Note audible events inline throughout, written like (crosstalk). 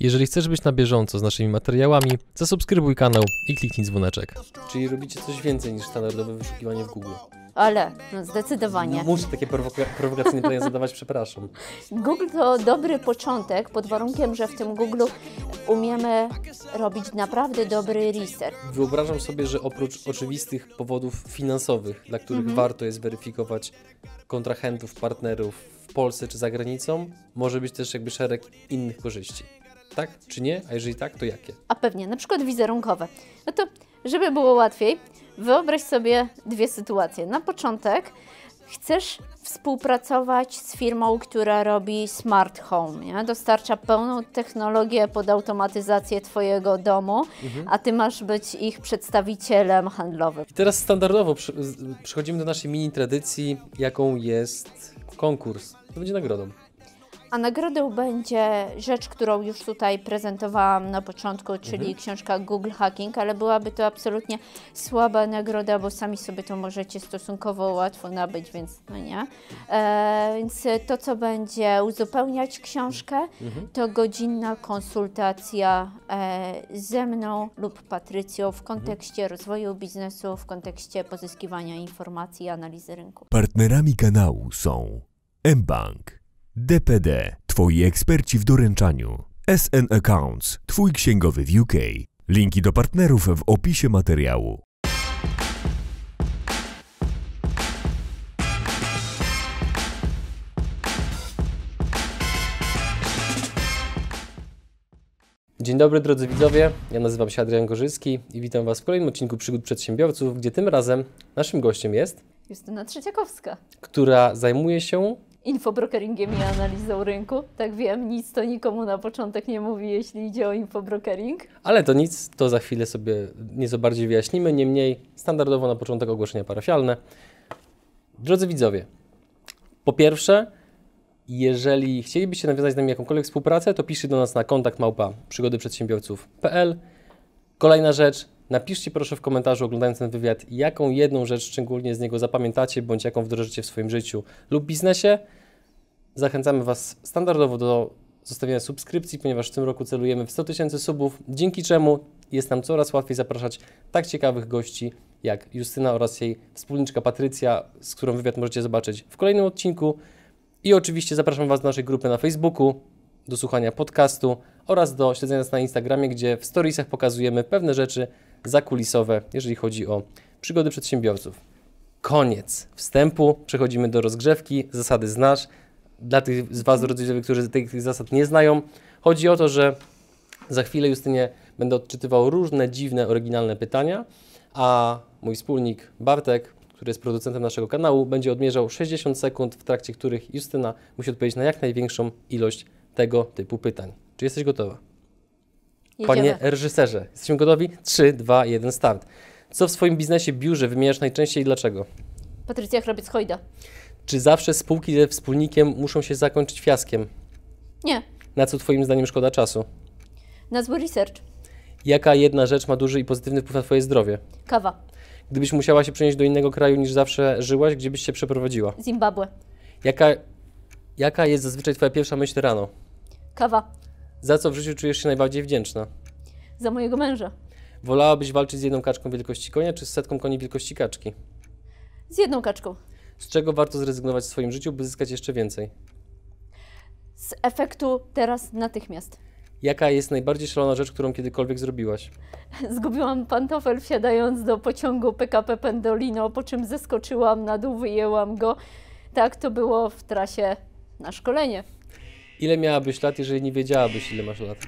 Jeżeli chcesz być na bieżąco z naszymi materiałami, zasubskrybuj kanał i kliknij dzwoneczek. Czyli robicie coś więcej niż standardowe wyszukiwanie w Google. Ale, no zdecydowanie. Muszę takie prowoka- prowokacyjne pytania zadawać, przepraszam. Google to dobry początek, pod warunkiem, że w tym Google umiemy robić naprawdę dobry research. Wyobrażam sobie, że oprócz oczywistych powodów finansowych, dla których warto jest weryfikować kontrahentów, partnerów w Polsce czy za granicą, może być też jakby szereg innych korzyści. Tak czy nie? A jeżeli tak, to jakie? A pewnie, na przykład wizerunkowe. No to, żeby było łatwiej, wyobraź sobie dwie sytuacje. Na początek chcesz współpracować z firmą, która robi smart home, nie? dostarcza pełną technologię pod automatyzację Twojego domu, a Ty masz być ich przedstawicielem handlowym. I teraz standardowo przechodzimy do naszej mini tradycji, jaką jest konkurs. To będzie nagrodą. A nagrodą będzie rzecz, którą już tutaj prezentowałam na początku, czyli książka Google Hacking, ale byłaby to absolutnie słaba nagroda, bo sami sobie to możecie stosunkowo łatwo nabyć, więc no nie. E, więc to, co będzie uzupełniać książkę, to godzinna konsultacja e, ze mną lub Patrycją w kontekście rozwoju biznesu, w kontekście pozyskiwania informacji i analizy rynku. Partnerami kanału są mBank, DPD, Twoi eksperci w doręczaniu, SN Accounts, Twój księgowy w UK. Linki do partnerów w opisie materiału. Dzień dobry drodzy widzowie, ja nazywam się Adrian Gorzycki i witam Was w kolejnym odcinku Przygód Przedsiębiorców, gdzie tym razem naszym gościem jest, Justyna Trzeciakowska. która zajmuje się infobrokeringiem i analizą rynku. Tak wiem, nic to nikomu na początek nie mówi, jeśli idzie o infobrokering. Ale to nic, to za chwilę sobie nieco bardziej wyjaśnimy. Niemniej, standardowo na początek ogłoszenia parafialne. Drodzy widzowie, po pierwsze, jeżeli chcielibyście nawiązać z nami jakąkolwiek współpracę, to piszcie do nas na kontakt małpa przygodyprzedsiębiorców.pl. Kolejna rzecz, napiszcie proszę w komentarzu oglądając ten wywiad, jaką jedną rzecz szczególnie z niego zapamiętacie, bądź jaką wdrożycie w swoim życiu lub biznesie. Zachęcamy Was standardowo do zostawienia subskrypcji, ponieważ w tym roku celujemy w 100 tysięcy subów, dzięki czemu jest nam coraz łatwiej zapraszać tak ciekawych gości jak Justyna oraz jej wspólniczka Patrycja, z którą wywiad możecie zobaczyć w kolejnym odcinku. I oczywiście zapraszam Was do naszej grupy na Facebooku, do słuchania podcastu oraz do śledzenia nas na Instagramie, gdzie w storiesach pokazujemy pewne rzeczy zakulisowe, jeżeli chodzi o przygody przedsiębiorców. Koniec wstępu, przechodzimy do rozgrzewki, zasady znasz. Dla tych z Was, widzowie, którzy tych, tych zasad nie znają, chodzi o to, że za chwilę Justynie będę odczytywał różne dziwne, oryginalne pytania, a mój wspólnik Bartek, który jest producentem naszego kanału, będzie odmierzał 60 sekund, w trakcie których Justyna musi odpowiedzieć na jak największą ilość tego typu pytań. Czy jesteś gotowa? Jedziemy. Panie reżyserze, jesteśmy gotowi? 3, 2, 1, start. Co w swoim biznesie, biurze wymieniasz najczęściej i dlaczego? Patrycja Chrobiec-Hojda. Czy zawsze spółki ze wspólnikiem muszą się zakończyć fiaskiem? Nie. Na co Twoim zdaniem szkoda czasu? Nazwy research. Jaka jedna rzecz ma duży i pozytywny wpływ na Twoje zdrowie? Kawa. Gdybyś musiała się przenieść do innego kraju niż zawsze żyłaś, gdzie byś się przeprowadziła? Zimbabwe. Jaka, jaka jest zazwyczaj Twoja pierwsza myśl rano? Kawa. Za co w życiu czujesz się najbardziej wdzięczna? Za mojego męża. Wolałabyś walczyć z jedną kaczką wielkości konia, czy z setką koni wielkości kaczki? Z jedną kaczką. Z czego warto zrezygnować w swoim życiu, by zyskać jeszcze więcej? Z efektu teraz natychmiast. Jaka jest najbardziej szalona rzecz, którą kiedykolwiek zrobiłaś? (laughs) Zgubiłam pantofel wsiadając do pociągu PKP Pendolino, po czym zeskoczyłam na dół, wyjęłam go. Tak to było w trasie na szkolenie. Ile miałabyś lat, jeżeli nie wiedziałabyś, ile masz lat?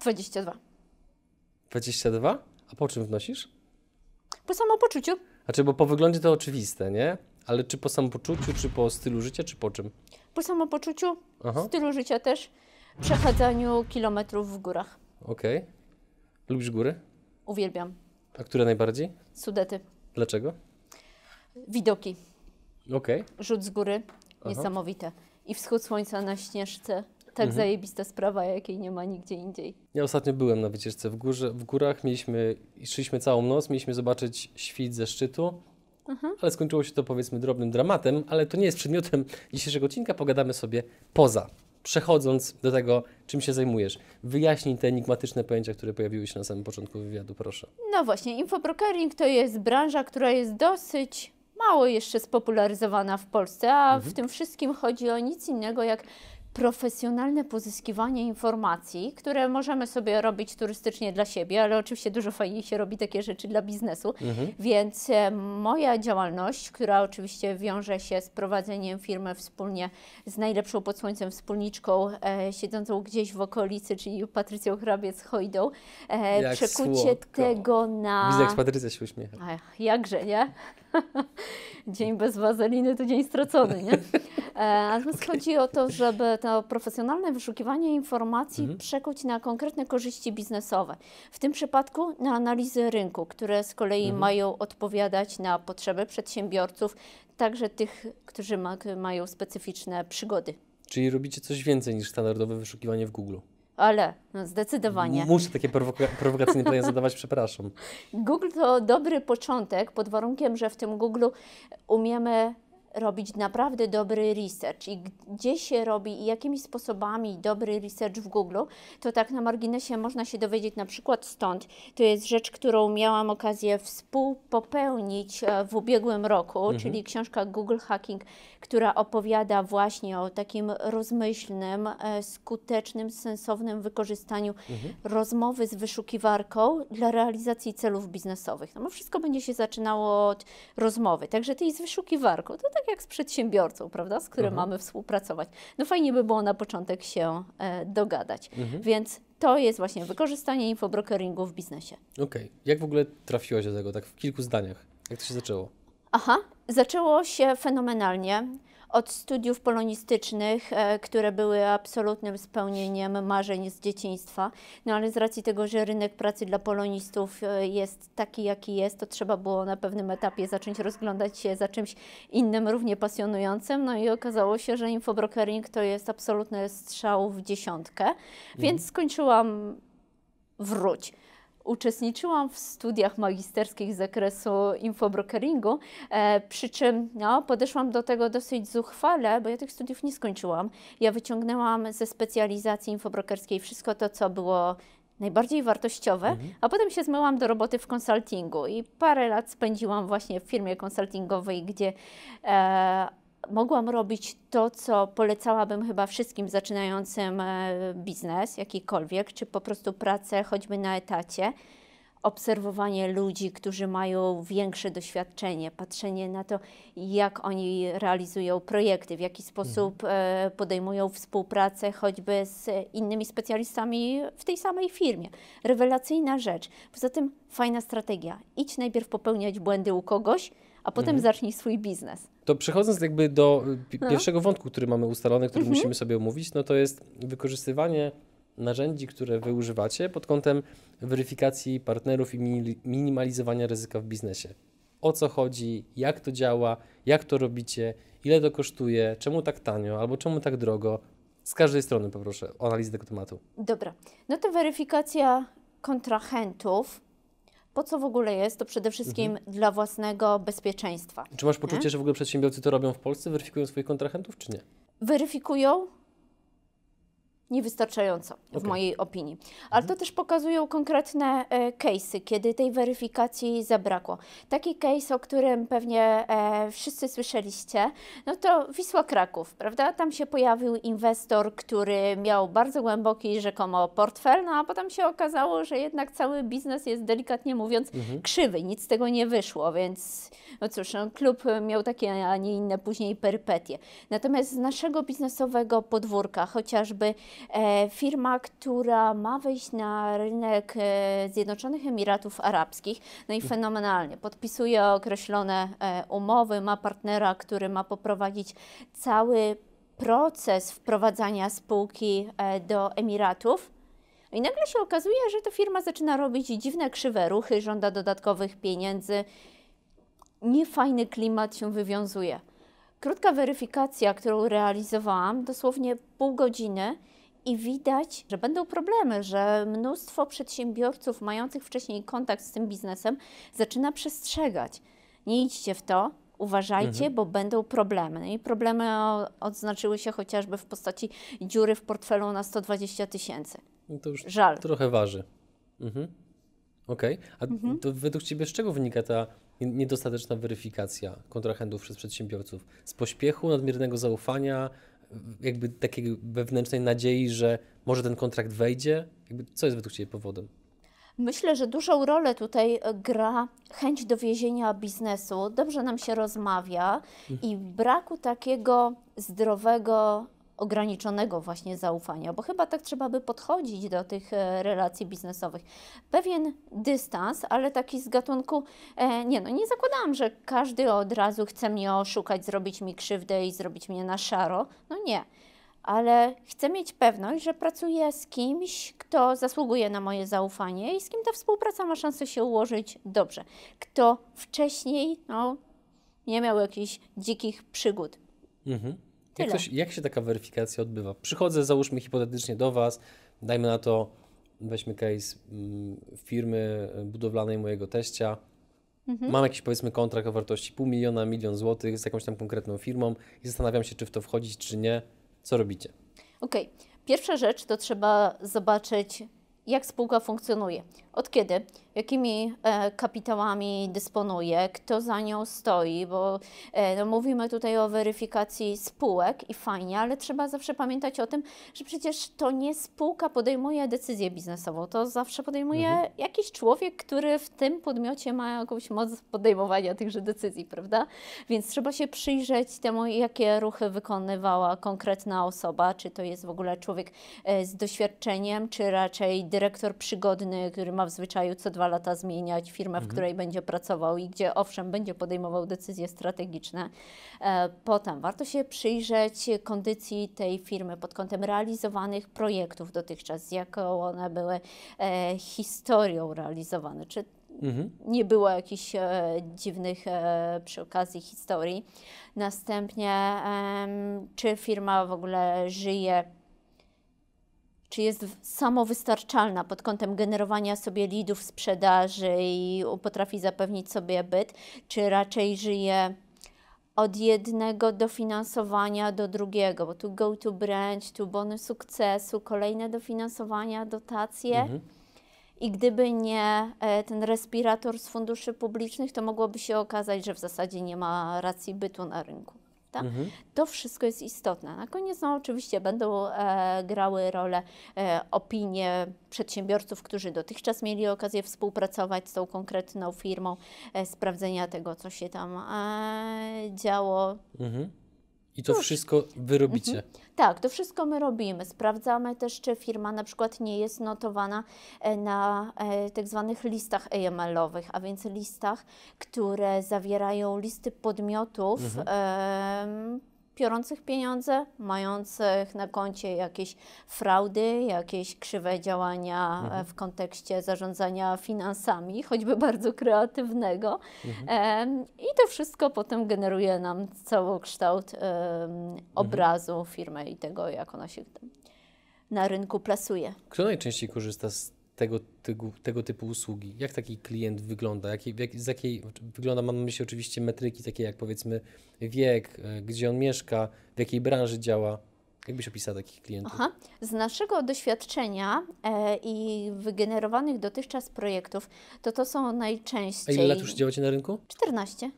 22. 22? A po czym wnosisz? Po samopoczuciu. Znaczy, bo po wyglądzie to oczywiste, nie? Ale czy po samopoczuciu, czy po stylu życia, czy po czym? Po samopoczuciu, Aha, stylu życia też, przechadzaniu kilometrów w górach. okej. Lubisz góry? Uwielbiam. A które najbardziej? Sudety. Dlaczego? Widoki. Okej. Rzut z góry. Niesamowite. I wschód słońca na śnieżce. Tak zajebista sprawa, jakiej nie ma nigdzie indziej. Ja ostatnio byłem na wycieczce w, górze, w górach, mieliśmy, i szliśmy całą noc, mieliśmy zobaczyć świt ze szczytu, ale skończyło się to powiedzmy drobnym dramatem, ale to nie jest przedmiotem dzisiejszego odcinka, pogadamy sobie poza przechodząc do tego, czym się zajmujesz, wyjaśnij te enigmatyczne pojęcia, które pojawiły się na samym początku wywiadu, proszę. No właśnie, infobrokering to jest branża, która jest dosyć mało jeszcze spopularyzowana w Polsce, a w tym wszystkim chodzi o nic innego jak profesjonalne pozyskiwanie informacji, które możemy sobie robić turystycznie dla siebie, ale oczywiście dużo fajniej się robi takie rzeczy dla biznesu. Więc e, moja działalność, która oczywiście wiąże się z prowadzeniem firmy wspólnie z najlepszą pod słońcem wspólniczką, e, siedzącą gdzieś w okolicy, czyli Patrycją Hrabiec-Hojdą, e, przekucie słodko. tego na... Widzę, jak Patrycja się uśmiecha. Ach, jakże, nie? Dzień bez wazeliny to dzień stracony, nie? E, Natomiast chodzi o to, żeby to profesjonalne wyszukiwanie informacji przekuć na konkretne korzyści biznesowe. W tym przypadku na analizy rynku, które z kolei mają odpowiadać na potrzeby przedsiębiorców, także tych, którzy ma, mają specyficzne przygody. Czyli robicie coś więcej niż standardowe wyszukiwanie w Google. Ale no zdecydowanie. Muszę takie prowoka- prowokacyjne pytania zadawać, przepraszam. (laughs) Google to dobry początek, pod warunkiem, że w tym Google umiemy robić naprawdę dobry research i gdzie się robi i jakimi sposobami dobry research w Google, to tak na marginesie można się dowiedzieć na przykład stąd. To jest rzecz, którą miałam okazję współpopełnić e, w ubiegłym roku, czyli książka Google Hacking, która opowiada właśnie o takim rozmyślnym, e, skutecznym, sensownym wykorzystaniu rozmowy z wyszukiwarką dla realizacji celów biznesowych. No bo wszystko będzie się zaczynało od rozmowy. Także ty z wyszukiwarką, to tak jak z przedsiębiorcą, prawda, z którym mamy współpracować. No fajnie by było na początek się e, dogadać. Więc to jest właśnie wykorzystanie infobrokeringu w biznesie. Okej. Jak w ogóle trafiłaś do tego, tak w kilku zdaniach? Jak to się zaczęło? Aha, zaczęło się fenomenalnie. Od studiów polonistycznych, e, które były absolutnym spełnieniem marzeń z dzieciństwa. No ale z racji tego, że rynek pracy dla polonistów e, jest taki, jaki jest, to trzeba było na pewnym etapie zacząć rozglądać się za czymś innym, równie pasjonującym. No i okazało się, że infobrokering to jest absolutny strzał w dziesiątkę. Więc skończyłam wróć. Uczestniczyłam w studiach magisterskich z zakresu infobrokeringu, e, przy czym no, podeszłam do tego dosyć zuchwale, bo ja tych studiów nie skończyłam. Ja wyciągnęłam ze specjalizacji infobrokerskiej wszystko to, co było najbardziej wartościowe, a potem się zmyłam do roboty w konsultingu i parę lat spędziłam właśnie w firmie konsultingowej, gdzie e, mogłam robić to, co polecałabym chyba wszystkim zaczynającym e, biznes, jakikolwiek, czy po prostu pracę choćby na etacie. Obserwowanie ludzi, którzy mają większe doświadczenie, patrzenie na to, jak oni realizują projekty, w jaki sposób e, podejmują współpracę choćby z innymi specjalistami w tej samej firmie. Rewelacyjna rzecz. Poza tym fajna strategia. Idź najpierw popełniać błędy u kogoś, a potem zacznij swój biznes. To przechodząc jakby do y, No. pierwszego wątku, który mamy ustalony, który musimy sobie omówić, no to jest wykorzystywanie narzędzi, które wy używacie pod kątem weryfikacji partnerów i mini- minimalizowania ryzyka w biznesie. O co chodzi, jak to działa, jak to robicie, ile to kosztuje, czemu tak tanio albo czemu tak drogo. Z każdej strony poproszę o analizę tego tematu. Dobra, no to weryfikacja kontrahentów. Po co w ogóle jest? To przede wszystkim dla własnego bezpieczeństwa. Czy masz poczucie, że w ogóle przedsiębiorcy to robią w Polsce, weryfikują swoich kontrahentów, czy nie? Weryfikują niewystarczająco, w Okej. mojej opinii. Ale to też pokazują konkretne e, case'y, kiedy tej weryfikacji zabrakło. Taki case, o którym pewnie e, wszyscy słyszeliście, no to Wisła Kraków, prawda? Tam się pojawił inwestor, który miał bardzo głęboki rzekomo portfel, no a potem się okazało, że jednak cały biznes jest delikatnie mówiąc krzywy, nic z tego nie wyszło, więc no cóż, no, klub miał takie, a nie inne później perypetie. Natomiast z naszego biznesowego podwórka, chociażby firma, która ma wejść na rynek e, Zjednoczonych Emiratów Arabskich, no i fenomenalnie, podpisuje określone e, umowy, ma partnera, który ma poprowadzić cały proces wprowadzania spółki e, do Emiratów. I nagle się okazuje, że ta firma zaczyna robić dziwne, krzywe ruchy, żąda dodatkowych pieniędzy. Niefajny klimat się wywiązuje. Krótka weryfikacja, którą realizowałam, dosłownie pół godziny, i widać, że będą problemy, że mnóstwo przedsiębiorców mających wcześniej kontakt z tym biznesem zaczyna przestrzegać. Nie idźcie w to, Uważajcie, bo będą problemy. No I problemy odznaczyły się chociażby w postaci dziury w portfelu na 120 tysięcy. No to już Żal. trochę waży. Mhm. Okej. A Mhm. to według Ciebie z czego wynika ta nie- niedostateczna weryfikacja kontrahentów przez przedsiębiorców? Z pośpiechu, nadmiernego zaufania, jakby takiej wewnętrznej nadziei, że może ten kontrakt wejdzie? Jakby co jest według Ciebie powodem? Myślę, że dużą rolę tutaj gra chęć dowiezienia biznesu. Dobrze nam się rozmawia i braku takiego zdrowego, ograniczonego właśnie zaufania, bo chyba tak trzeba by podchodzić do tych e, relacji biznesowych. Pewien dystans, ale taki z gatunku, e, nie no, nie zakładałam, że każdy od razu chce mnie oszukać, zrobić mi krzywdę i zrobić mnie na szaro. No nie ale chcę mieć pewność, że pracuję z kimś, kto zasługuje na moje zaufanie i z kim ta współpraca ma szansę się ułożyć dobrze. Kto wcześniej no, nie miał jakichś dzikich przygód. Mhm. Jak, Tyle. to się, jak się taka weryfikacja odbywa? Przychodzę, załóżmy hipotetycznie do Was, dajmy na to, weźmy case mm, firmy budowlanej mojego teścia. Mhm. Mam jakiś powiedzmy kontrakt o wartości pół miliona, milion złotych z jakąś tam konkretną firmą i zastanawiam się, czy w to wchodzić, czy nie. Co robicie? Okej, pierwsza rzecz to trzeba zobaczyć, jak spółka funkcjonuje. Od kiedy, jakimi e, kapitałami dysponuje, kto za nią stoi, bo e, no, mówimy tutaj o weryfikacji spółek i fajnie, ale trzeba zawsze pamiętać o tym, że przecież to nie spółka podejmuje decyzję biznesową, to zawsze podejmuje jakiś człowiek, który w tym podmiocie ma jakąś moc podejmowania tychże decyzji, prawda? Więc trzeba się przyjrzeć temu, jakie ruchy wykonywała konkretna osoba, czy to jest w ogóle człowiek e, z doświadczeniem, czy raczej dyrektor przygodny, który ma w zwyczaju co dwa lata zmieniać firmę, w której będzie pracował i gdzie owszem będzie podejmował decyzje strategiczne. E, Potem warto się przyjrzeć kondycji tej firmy pod kątem realizowanych projektów dotychczas, jaką one były e, historią realizowane, czy Mhm. nie było jakichś e, dziwnych e, przy okazji historii. Następnie, czy firma w ogóle żyje, czy jest samowystarczalna pod kątem generowania sobie lidów, sprzedaży i potrafi zapewnić sobie byt, czy raczej żyje od jednego dofinansowania do drugiego, bo tu go to branch, tu bony sukcesu, kolejne dofinansowania, dotacje. Mhm. I gdyby nie e, ten respirator z funduszy publicznych, to mogłoby się okazać, że w zasadzie nie ma racji bytu na rynku. Tak? Mhm. To wszystko jest istotne. Na koniec, no oczywiście, będą e, grały rolę e, opinie przedsiębiorców, którzy dotychczas mieli okazję współpracować z tą konkretną firmą, e, sprawdzenia tego, co się tam e, działo, Mhm. I to wszystko Wy robicie. Mhm. tak, to wszystko my robimy. Sprawdzamy też, czy firma na przykład nie jest notowana e, na e, tak zwanych listach AML-owych, a więc listach, które zawierają listy podmiotów em, biorących pieniądze, mających na koncie jakieś fraudy, jakieś krzywe działania e, w kontekście zarządzania finansami, choćby bardzo kreatywnego. Em, I to wszystko potem generuje nam całokształt em, obrazu firmy i tego, jak ona się na rynku plasuje. Kto najczęściej korzysta z tego, tygu, tego typu usługi? Jak taki klient wygląda? Jakiej, w jak, z jakiej wygląda, mam na myśli oczywiście metryki takie jak powiedzmy wiek, e, gdzie on mieszka, w jakiej branży działa. Jak byś opisał takich klientów? Aha. Z naszego doświadczenia e, i wygenerowanych dotychczas projektów, to to są A najczęściej... ile lat już działacie na rynku? 14.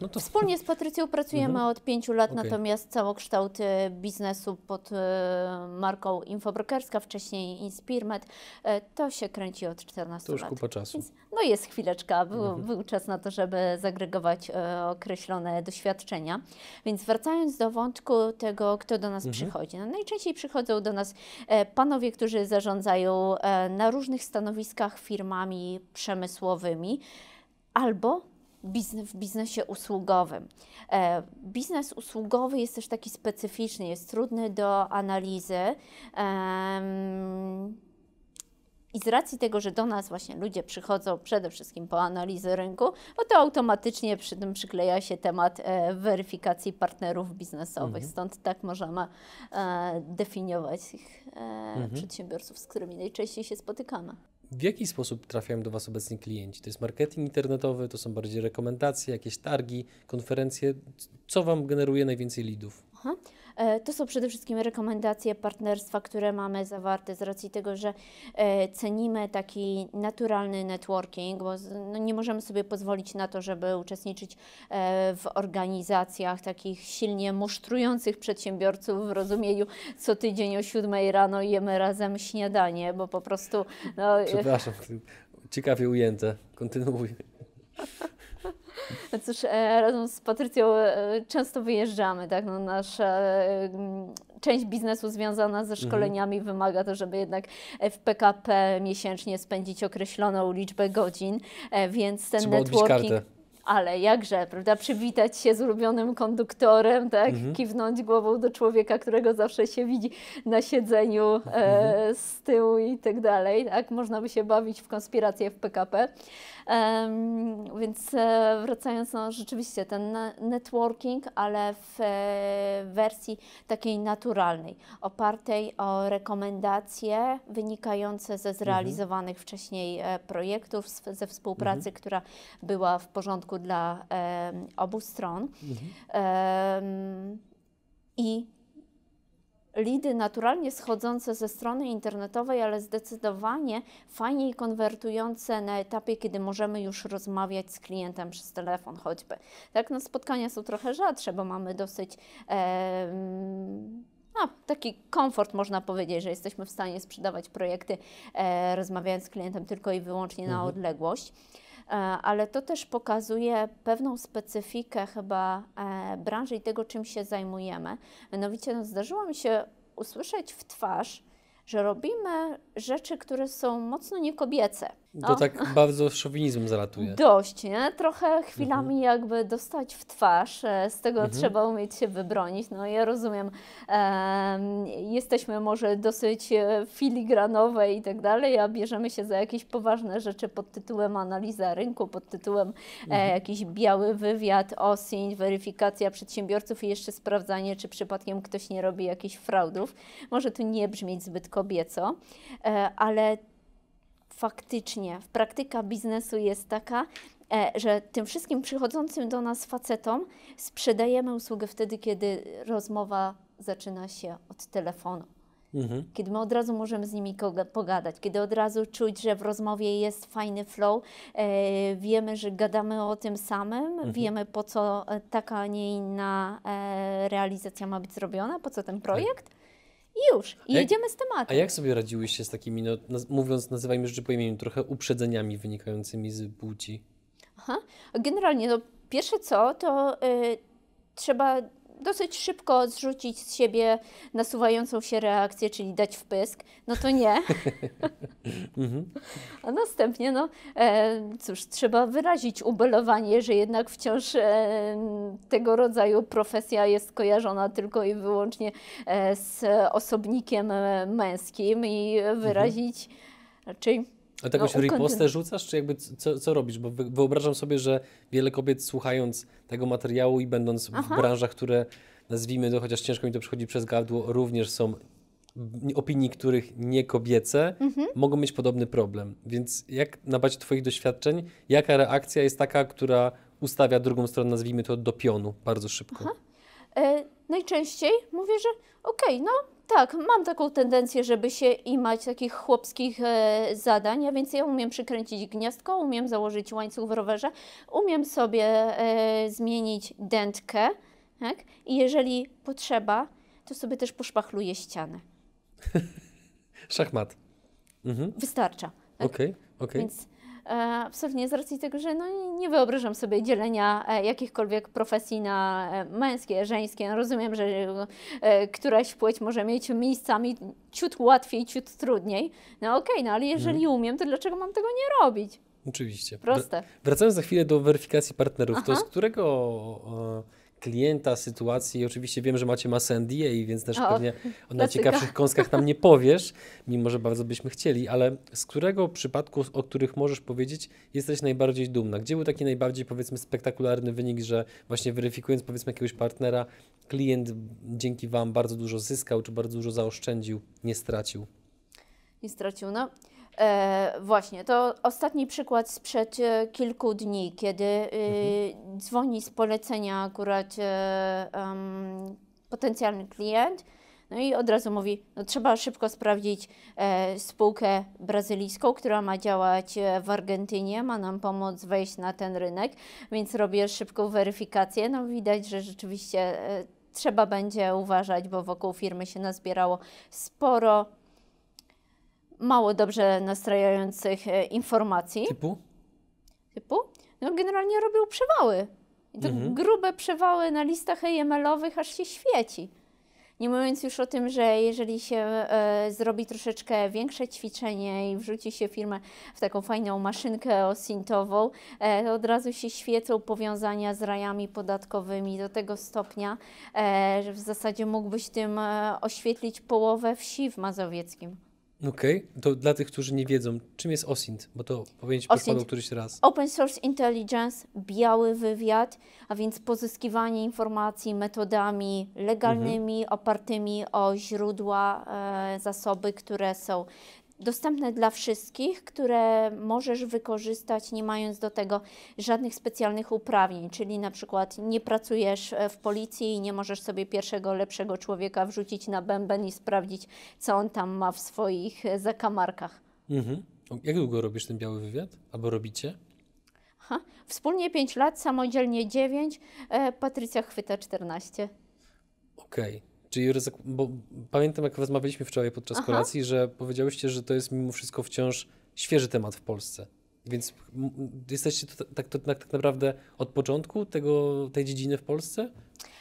No to Wspólnie z Patrycją pracujemy od pięciu lat, Okej. natomiast całokształt biznesu pod e, marką Infobrokerska, wcześniej Inspirmed, e, to się kręci od 14 to już lat. kupa czasu. Więc no jest chwileczka, był, był czas na to, żeby zagregować e, określone doświadczenia. Więc wracając do wątku tego, kto do nas przychodzi. No, najczęściej przychodzą do nas panowie, którzy zarządzają na różnych stanowiskach firmami przemysłowymi albo biznes, w biznesie usługowym. E, biznes usługowy jest też taki specyficzny, jest trudny do analizy. Em, i z racji tego, że do nas właśnie ludzie przychodzą przede wszystkim po analizy rynku, no to automatycznie przy tym przykleja się temat e, weryfikacji partnerów biznesowych. Stąd tak możemy e, definiować tych e, przedsiębiorców, z którymi najczęściej się spotykamy. W jaki sposób trafiają do Was obecni klienci? To jest marketing internetowy, to są bardziej rekomendacje, jakieś targi, konferencje. Co Wam generuje najwięcej leadów? Aha. E, To są przede wszystkim rekomendacje partnerstwa, które mamy zawarte z racji tego, że e, cenimy taki naturalny networking, bo no, nie możemy sobie pozwolić na to, żeby uczestniczyć e, w organizacjach takich silnie musztrujących przedsiębiorców w rozumieniu co tydzień o 7 rano jemy razem śniadanie, bo po prostu no, Przepraszam, ciekawie ujęte. Kontynuuj. No Cóż, e, razem z Patrycją e, często wyjeżdżamy, tak? No, nasza e, część biznesu związana ze szkoleniami wymaga to, żeby jednak w PKP miesięcznie spędzić określoną liczbę godzin, więc ten Trzeba networking... Ale jakże, prawda? Przywitać się z ulubionym konduktorem, tak? Mhm. Kiwnąć głową do człowieka, którego zawsze się widzi na siedzeniu e, z tyłu i tak dalej, tak? Można by się bawić w konspirację w PKP. Więc e, wracając, no rzeczywiście ten ne- networking, ale w e, wersji takiej naturalnej, opartej o rekomendacje wynikające ze zrealizowanych wcześniej e, projektów, ze współpracy, która była w porządku dla obu stron. Em, I lidy naturalnie schodzące ze strony internetowej, ale zdecydowanie fajniej konwertujące na etapie, kiedy możemy już rozmawiać z klientem przez telefon choćby. Tak, no spotkania są trochę rzadsze, bo mamy dosyć em, no, taki komfort, można powiedzieć, że jesteśmy w stanie sprzedawać projekty, e, rozmawiając z klientem tylko i wyłącznie na odległość. E, ale to też pokazuje pewną specyfikę chyba e, branży i tego, czym się zajmujemy. Mianowicie no, zdarzyło mi się usłyszeć w twarz, że robimy rzeczy, które są mocno niekobiece. To tak bardzo szowinizmem zalatuje. Dość, nie? Trochę chwilami jakby dostać w twarz, e, z tego trzeba umieć się wybronić. No ja rozumiem, em, jesteśmy może dosyć e, filigranowe i tak dalej, a bierzemy się za jakieś poważne rzeczy pod tytułem analiza rynku, pod tytułem e, jakiś biały wywiad, OSINT, weryfikacja przedsiębiorców i jeszcze sprawdzanie, czy przypadkiem ktoś nie robi jakichś fraudów. Może tu nie brzmieć zbyt kobieco, e, ale faktycznie praktyka biznesu jest taka, e, że tym wszystkim przychodzącym do nas facetom sprzedajemy usługę wtedy, kiedy rozmowa zaczyna się od telefonu. Mhm. Kiedy my od razu możemy z nimi pogadać, kiedy od razu czuć, że w rozmowie jest fajny flow, e, wiemy, że gadamy o tym samym, wiemy po co taka, a nie inna e, realizacja ma być zrobiona, po co ten projekt i już, i jedziemy z tematem. A jak sobie radziłyście z takimi, no, naz- mówiąc, nazywajmy rzeczy po imieniu, trochę uprzedzeniami wynikającymi z płci? Aha. Generalnie, no, pierwsze co, to y, trzeba dosyć szybko zrzucić z siebie nasuwającą się reakcję, czyli dać wpysk. No to nie. (laughs) A następnie, no e, cóż, trzeba wyrazić ubolewanie, że jednak wciąż e, tego rodzaju profesja jest kojarzona tylko i wyłącznie e, z osobnikiem męskim i wyrazić raczej A tak jakąś No, ripostę rzucasz, czy jakby co, co robisz? Bo wy- wyobrażam sobie, że wiele kobiet słuchając tego materiału i będąc w Aha. branżach, które nazwijmy to, chociaż ciężko mi to przychodzi przez gardło, również są w opinii których nie kobiece, Mhm. mogą mieć podobny problem. Więc jak na bazie Twoich doświadczeń, jaka reakcja jest taka, która ustawia drugą stronę, nazwijmy to, do pionu bardzo szybko? E, najczęściej mówię, że okej, no tak, mam taką tendencję, żeby się imać takich chłopskich e, zadań, a więc ja umiem przykręcić gniazdko, umiem założyć łańcuch w rowerze, umiem sobie e, zmienić dętkę, tak? I jeżeli potrzeba, to sobie też poszpachluję ścianę. (laughs) Szachmat. Mhm. Wystarcza. Tak? Okej, okej. Więc e, absolutnie z racji tego, że no, nie- wyobrażam sobie dzielenia e, jakichkolwiek profesji na e, męskie, żeńskie. No, rozumiem, że e, któraś płeć może mieć miejscami ciut łatwiej, ciut trudniej. No okej, no ale jeżeli Mhm. umiem, to dlaczego mam tego nie robić? Oczywiście. Proste. Wracając za chwilę do weryfikacji partnerów, to Aha. z którego e, klienta, sytuacji, oczywiście wiem, że macie masę NDA, więc też O, pewnie o najciekawszych kąskach nam nie powiesz, mimo że bardzo byśmy chcieli, ale z którego przypadku, o których możesz powiedzieć, jesteś najbardziej dumna? Gdzie był taki najbardziej, powiedzmy, spektakularny wynik, że właśnie weryfikując, powiedzmy, jakiegoś partnera, klient dzięki Wam bardzo dużo zyskał, czy bardzo dużo zaoszczędził, nie stracił? Nie stracił. No, E, właśnie, to ostatni przykład sprzed e, kilku dni, kiedy e, dzwoni z polecenia akurat em, potencjalny klient. No i od razu mówi, no trzeba szybko sprawdzić e, spółkę brazylijską, która ma działać e, w Argentynie, ma nam pomóc wejść na ten rynek, więc robię szybką weryfikację. No widać, że rzeczywiście trzeba będzie uważać, bo wokół firmy się nazbierało sporo mało dobrze nastrajających e, informacji Typu? typu, no generalnie robią przewały. I to Mhm. grube przewały na listach AML-owych aż się świeci. Nie mówiąc już o tym, że jeżeli się e, zrobi troszeczkę większe ćwiczenie i wrzuci się firmę w taką fajną maszynkę osintową, e, to od razu się świecą powiązania z rajami podatkowymi do tego stopnia, e, że w zasadzie mógłbyś tym e, oświetlić połowę wsi w Mazowieckim. Okej, to dla tych, którzy nie wiedzą, czym jest OSINT, bo to OSINT. podpadł któryś raz. Open Source Intelligence, biały wywiad, a więc pozyskiwanie informacji metodami legalnymi, opartymi o źródła, e, zasoby, które są dostępne dla wszystkich, które możesz wykorzystać nie mając do tego żadnych specjalnych uprawnień, czyli na przykład nie pracujesz e, w policji i nie możesz sobie pierwszego lepszego człowieka wrzucić na bęben i sprawdzić, co on tam ma w swoich e, zakamarkach. Mhm. Jak długo robisz ten biały wywiad? Albo robicie? Aha. Wspólnie 5 lat, samodzielnie 9, e, Patrycja chwyta 14. Okej. Czyli ryzyko, bo pamiętam, jak rozmawialiśmy wczoraj podczas Aha. kolacji, że powiedziałyście, że to jest mimo wszystko wciąż świeży temat w Polsce. Więc jesteście to, tak, to, tak, tak naprawdę od początku tego, tej dziedziny w Polsce?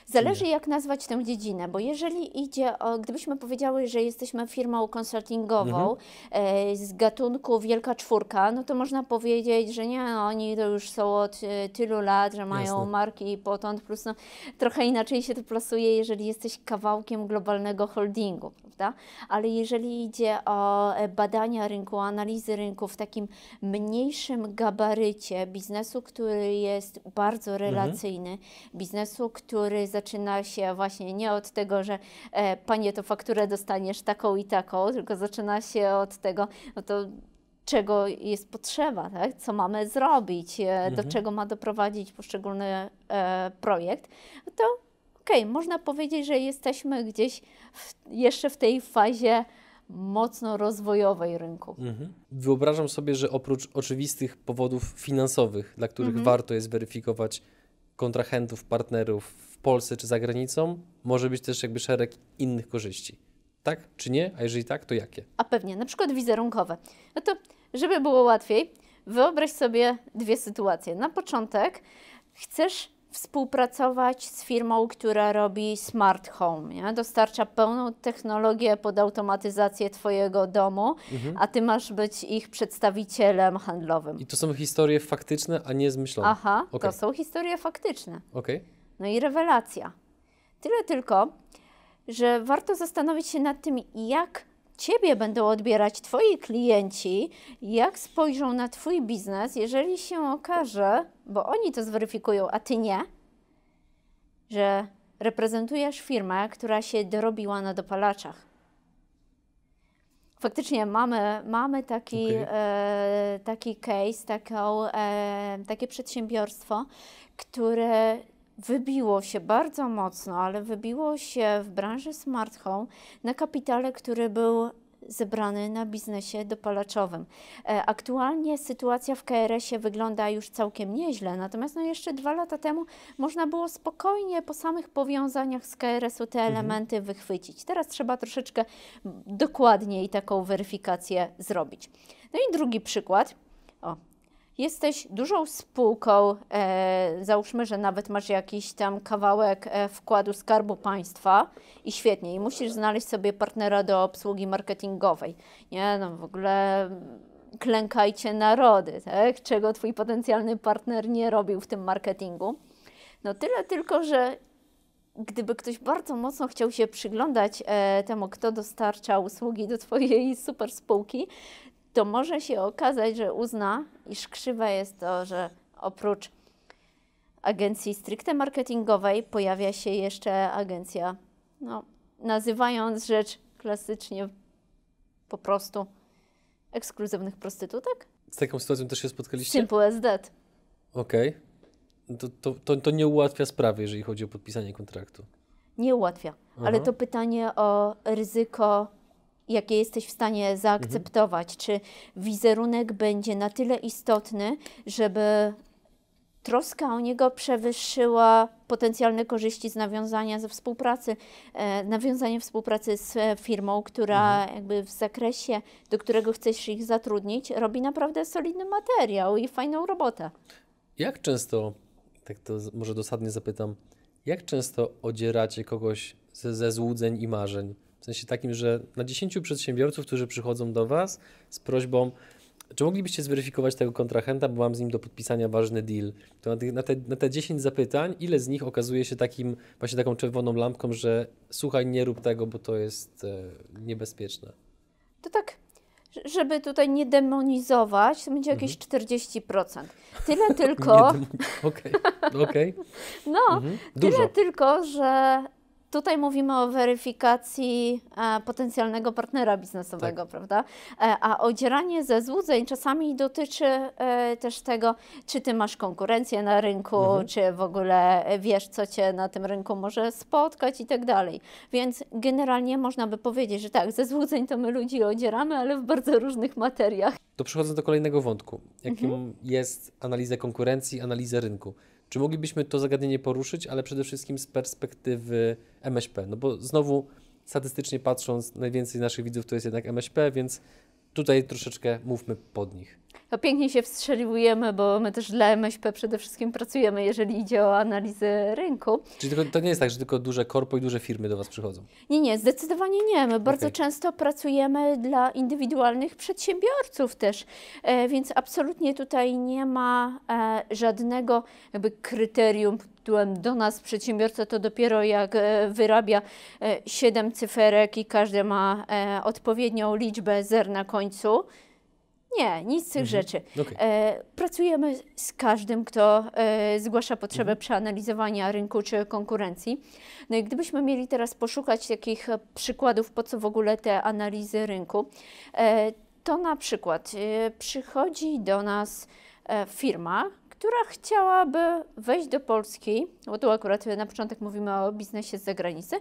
Zależy jak nazwać tę dziedzinę, bo jeżeli idzie o, gdybyśmy powiedziały, że jesteśmy firmą konsultingową e, z gatunku Wielka Czwórka, no to można powiedzieć, że nie, no, oni to już są od e, tylu lat, że mają Jasne. marki i potąd, plus no, trochę inaczej się to plasuje, jeżeli jesteś kawałkiem globalnego holdingu, prawda? Ale jeżeli idzie o e, badania rynku, analizy rynku w takim mniejszym gabarycie biznesu, który jest bardzo relacyjny, biznesu, który zaczyna się właśnie nie od tego, że e, panie, to fakturę dostaniesz taką i taką, tylko zaczyna się od tego, no to czego jest potrzeba, tak? co mamy zrobić, e, do czego ma doprowadzić poszczególny e, projekt, no to okej, można powiedzieć, że jesteśmy gdzieś w, jeszcze w tej fazie mocno rozwojowej rynku. Mhm. Wyobrażam sobie, że oprócz oczywistych powodów finansowych, dla których warto jest weryfikować kontrahentów, partnerów w Polsce czy za granicą, może być też jakby szereg innych korzyści. Tak czy nie? A jeżeli tak, to jakie? A pewnie, na przykład wizerunkowe. No to, żeby było łatwiej, wyobraź sobie dwie sytuacje. Na początek chcesz współpracować z firmą, która robi smart home, nie? dostarcza pełną technologię pod automatyzację Twojego domu, a Ty masz być ich przedstawicielem handlowym. I to są historie faktyczne, a nie zmyślone. Aha, Okej. to są historie faktyczne. Okej. No i rewelacja. Tyle tylko, że warto zastanowić się nad tym, jak Ciebie będą odbierać Twoi klienci, jak spojrzą na Twój biznes, jeżeli się okaże, bo oni to zweryfikują, a Ty nie, że reprezentujesz firmę, która się dorobiła na dopalaczach. Faktycznie mamy, mamy taki, Okej. e, taki case, taką, e, takie przedsiębiorstwo, które wybiło się bardzo mocno, ale wybiło się w branży smart home na kapitale, który był zebrany na biznesie dopalaczowym. E, Aktualnie sytuacja w KRS-ie wygląda już całkiem nieźle, natomiast no jeszcze dwa lata temu można było spokojnie po samych powiązaniach z KRS-u te elementy wychwycić. Teraz trzeba troszeczkę dokładniej taką weryfikację zrobić. No i drugi przykład. O, jesteś dużą spółką, e, załóżmy, że nawet masz jakiś tam kawałek e, wkładu Skarbu Państwa i świetnie, i musisz znaleźć sobie partnera do obsługi marketingowej. Nie, no w ogóle klękajcie narody, tak? czego twój potencjalny partner nie robił w tym marketingu. No tyle tylko, że gdyby ktoś bardzo mocno chciał się przyglądać e, temu, kto dostarcza usługi do Twojej super spółki, to może się okazać, że uzna, iż krzywe jest to, że oprócz agencji stricte marketingowej pojawia się jeszcze agencja, no, nazywając rzecz klasycznie po prostu ekskluzywnych prostytutek. Z taką sytuacją też się spotkaliście? Simple as that. Okej. To, to, to, to nie ułatwia sprawy, jeżeli chodzi o podpisanie kontraktu. Nie ułatwia, ale Aha. to pytanie o ryzyko, jakie jesteś w stanie zaakceptować. Czy wizerunek będzie na tyle istotny, żeby troska o niego przewyższyła potencjalne korzyści z nawiązania ze współpracy, e, nawiązanie współpracy z e, firmą, która jakby w zakresie, do którego chcesz ich zatrudnić, robi naprawdę solidny materiał i fajną robotę. Jak często, tak to może dosadnie zapytam, jak często odzieracie kogoś ze, ze złudzeń i marzeń? W sensie takim, że na 10 przedsiębiorców, którzy przychodzą do Was z prośbą, czy moglibyście zweryfikować tego kontrahenta, bo mam z nim do podpisania ważny deal, to na, te, na te 10 zapytań, ile z nich okazuje się takim, właśnie taką czerwoną lampką, że słuchaj, nie rób tego, bo to jest e, niebezpieczne? To tak, żeby tutaj nie demonizować, to będzie jakieś 40%. Tyle (laughs) tylko, Okej, okej. (laughs) no, Mhm. tyle tylko, że tutaj mówimy o weryfikacji e, potencjalnego partnera biznesowego, Tak. prawda? E, a odzieranie ze złudzeń czasami dotyczy e, też tego, czy ty masz konkurencję na rynku, Mhm. czy w ogóle wiesz, co cię na tym rynku może spotkać i tak dalej. Więc generalnie można by powiedzieć, że tak, ze złudzeń to my ludzi odzieramy, ale w bardzo różnych materiach. To przechodząc do kolejnego wątku, jakim Mhm. jest analiza konkurencji, analiza rynku. Czy moglibyśmy to zagadnienie poruszyć, ale przede wszystkim z perspektywy MŚP? No bo znowu statystycznie patrząc, najwięcej naszych widzów to jest jednak MŚP, więc tutaj troszeczkę mówmy pod nich. To pięknie się wstrzeliwujemy, bo my też dla MŚP przede wszystkim pracujemy, jeżeli idzie o analizę rynku. Czyli tylko, to nie jest tak, że tylko duże korpo i duże firmy do Was przychodzą. Nie, nie, zdecydowanie nie. My bardzo Okej. często pracujemy dla indywidualnych przedsiębiorców też, e, więc absolutnie tutaj nie ma e, żadnego jakby kryterium tytułem do nas przedsiębiorca to dopiero jak e, wyrabia e, siedem cyferek i każdy ma e, odpowiednią liczbę zer na końcu. Nie, nic z tych rzeczy. Okej. E, pracujemy z każdym, kto e, zgłasza potrzebę przeanalizowania rynku czy konkurencji. No i gdybyśmy mieli teraz poszukać takich e, przykładów, po co w ogóle te analizy rynku, e, to na przykład e, przychodzi do nas e, firma, która chciałaby wejść do Polski, bo tu akurat na początek mówimy o biznesie z zagranicy,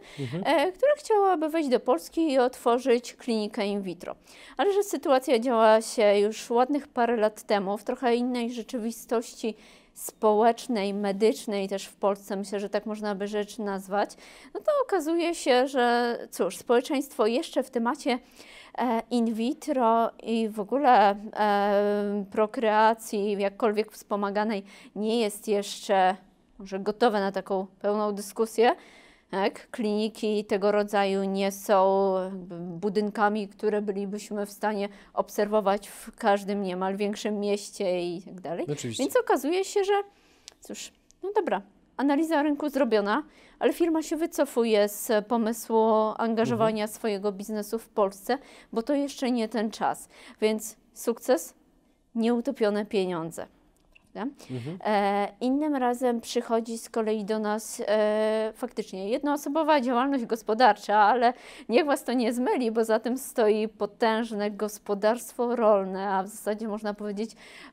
e, która chciałaby wejść do Polski i otworzyć klinikę in vitro. Ale że sytuacja działa się już ładnych parę lat temu, w trochę innej rzeczywistości społecznej, medycznej też w Polsce, myślę, że tak można by rzecz nazwać, no to okazuje się, że cóż, społeczeństwo jeszcze w temacie in vitro i w ogóle e, prokreacji jakkolwiek wspomaganej nie jest jeszcze może gotowe na taką pełną dyskusję. Tak? Kliniki tego rodzaju nie są budynkami, które bylibyśmy w stanie obserwować w każdym niemal większym mieście i tak dalej. Oczywiście. Więc okazuje się, że cóż, no dobra, analiza rynku zrobiona, ale firma się wycofuje z pomysłu angażowania swojego biznesu w Polsce, bo to jeszcze nie ten czas. Więc sukces, nieutopione pieniądze. Prawda? E, innym razem przychodzi z kolei do nas e, faktycznie jednoosobowa działalność gospodarcza, ale niech Was to nie zmyli, bo za tym stoi potężne gospodarstwo rolne, a w zasadzie można powiedzieć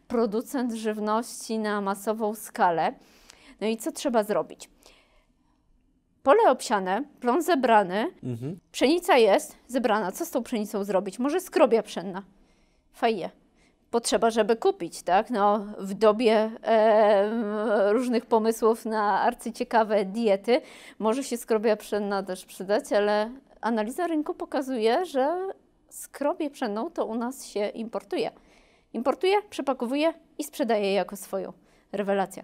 producent żywności na masową skalę. No i co trzeba zrobić? Pole obsiane, plon zebrany, Mhm. Pszenica jest zebrana. Co z tą pszenicą zrobić? Może skrobia pszenna. Fajnie. Potrzeba, żeby kupić, tak? No, w dobie e, różnych pomysłów na arcyciekawe diety może się skrobia pszenna też przydać, ale analiza rynku pokazuje, że skrobię pszenną to u nas się importuje. Importuje, przepakowuje i sprzedaje jako swoją. Rewelacja.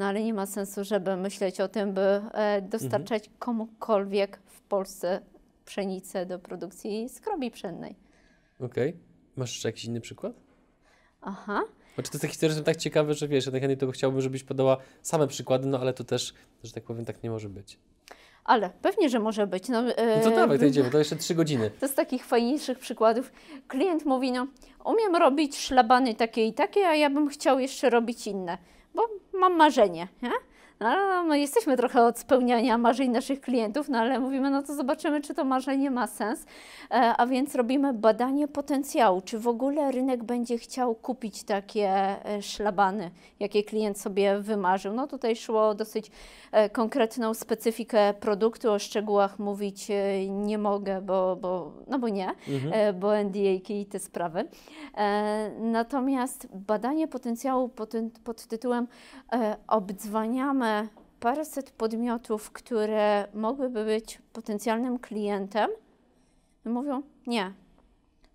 No ale nie ma sensu, żeby myśleć o tym, by e, dostarczać komukolwiek w Polsce pszenicę do produkcji skrobi pszennej. Okej. Masz jeszcze jakiś inny przykład? Aha. Znaczy, te historie są tak ciekawe, że wiesz, ja najchętniej to chciałbym, żebyś podała same przykłady, no ale to też, że tak powiem, tak nie może być. Ale pewnie, że może być. No, e, No to dawaj, to idziemy, to jeszcze trzy godziny. (laughs) To z takich fajniejszych przykładów. Klient mówi, no umiem robić szlabany takie i takie, a ja bym chciał jeszcze robić inne, bo mam marzenie. Nie? No, my jesteśmy trochę od spełniania marzeń naszych klientów, no ale mówimy, no to zobaczymy, czy to marzenie ma sens. E, a więc robimy badanie potencjału, czy w ogóle rynek będzie chciał kupić takie e, szlabany, jakie klient sobie wymarzył. No tutaj szło dosyć e, konkretną specyfikę produktu, o szczegółach mówić nie mogę, bo, bo, no bo nie, mhm. bo NDA i te sprawy. Natomiast badanie potencjału pod, pod tytułem obdzwaniamy paręset podmiotów, które mogłyby być potencjalnym klientem, mówią: Nie,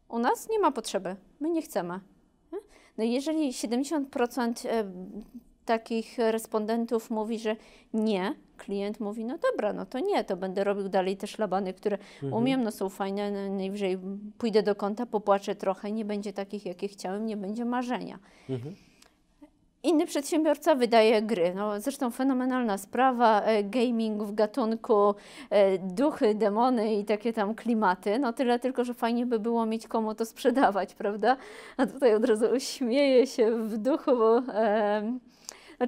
u nas nie ma potrzeby, my nie chcemy. No jeżeli 70% e, takich respondentów mówi, że nie, klient mówi, no dobra, no to nie, to będę robił dalej te szlabany, które mhm. umiem, no są fajne, najwyżej pójdę do konta, popłaczę trochę, nie będzie takich, jakie chciałem, nie będzie marzenia. Mhm. Inny przedsiębiorca wydaje gry. No, zresztą fenomenalna sprawa, e, gaming w gatunku e, duchy, demony i takie tam klimaty. No tyle tylko, że fajnie by było mieć komu to sprzedawać, (laughs) prawda? A tutaj od razu uśmieję się w duchu, bo... E,